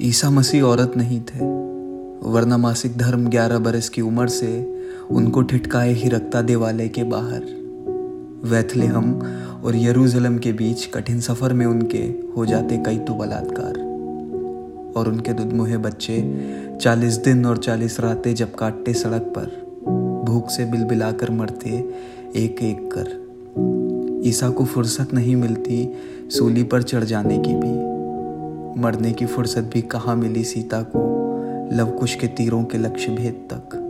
ईसा मसीह औरत नहीं थे, वरना मासिक धर्म ग्यारह बरस की उम्र से उनको ठिटकाए ही रखता देवालय के बाहर। वैथलेहम और यरूशलेम के बीच कठिन सफ़र में उनके हो जाते कई तो बलात्कार। और उनके दुदमुहे बच्चे चालीस दिन और चालीस रातें जब काटते सड़क पर, भूख से बिलबिलाकर मरते एक एक कर। ईसा को फुर्सत नहीं मिलती सूली पर चढ़ जाने की भी। मरने की फुर्सत भी कहाँ मिली सीता को? लवकुश के तीरों के लक्ष्य भेद तक।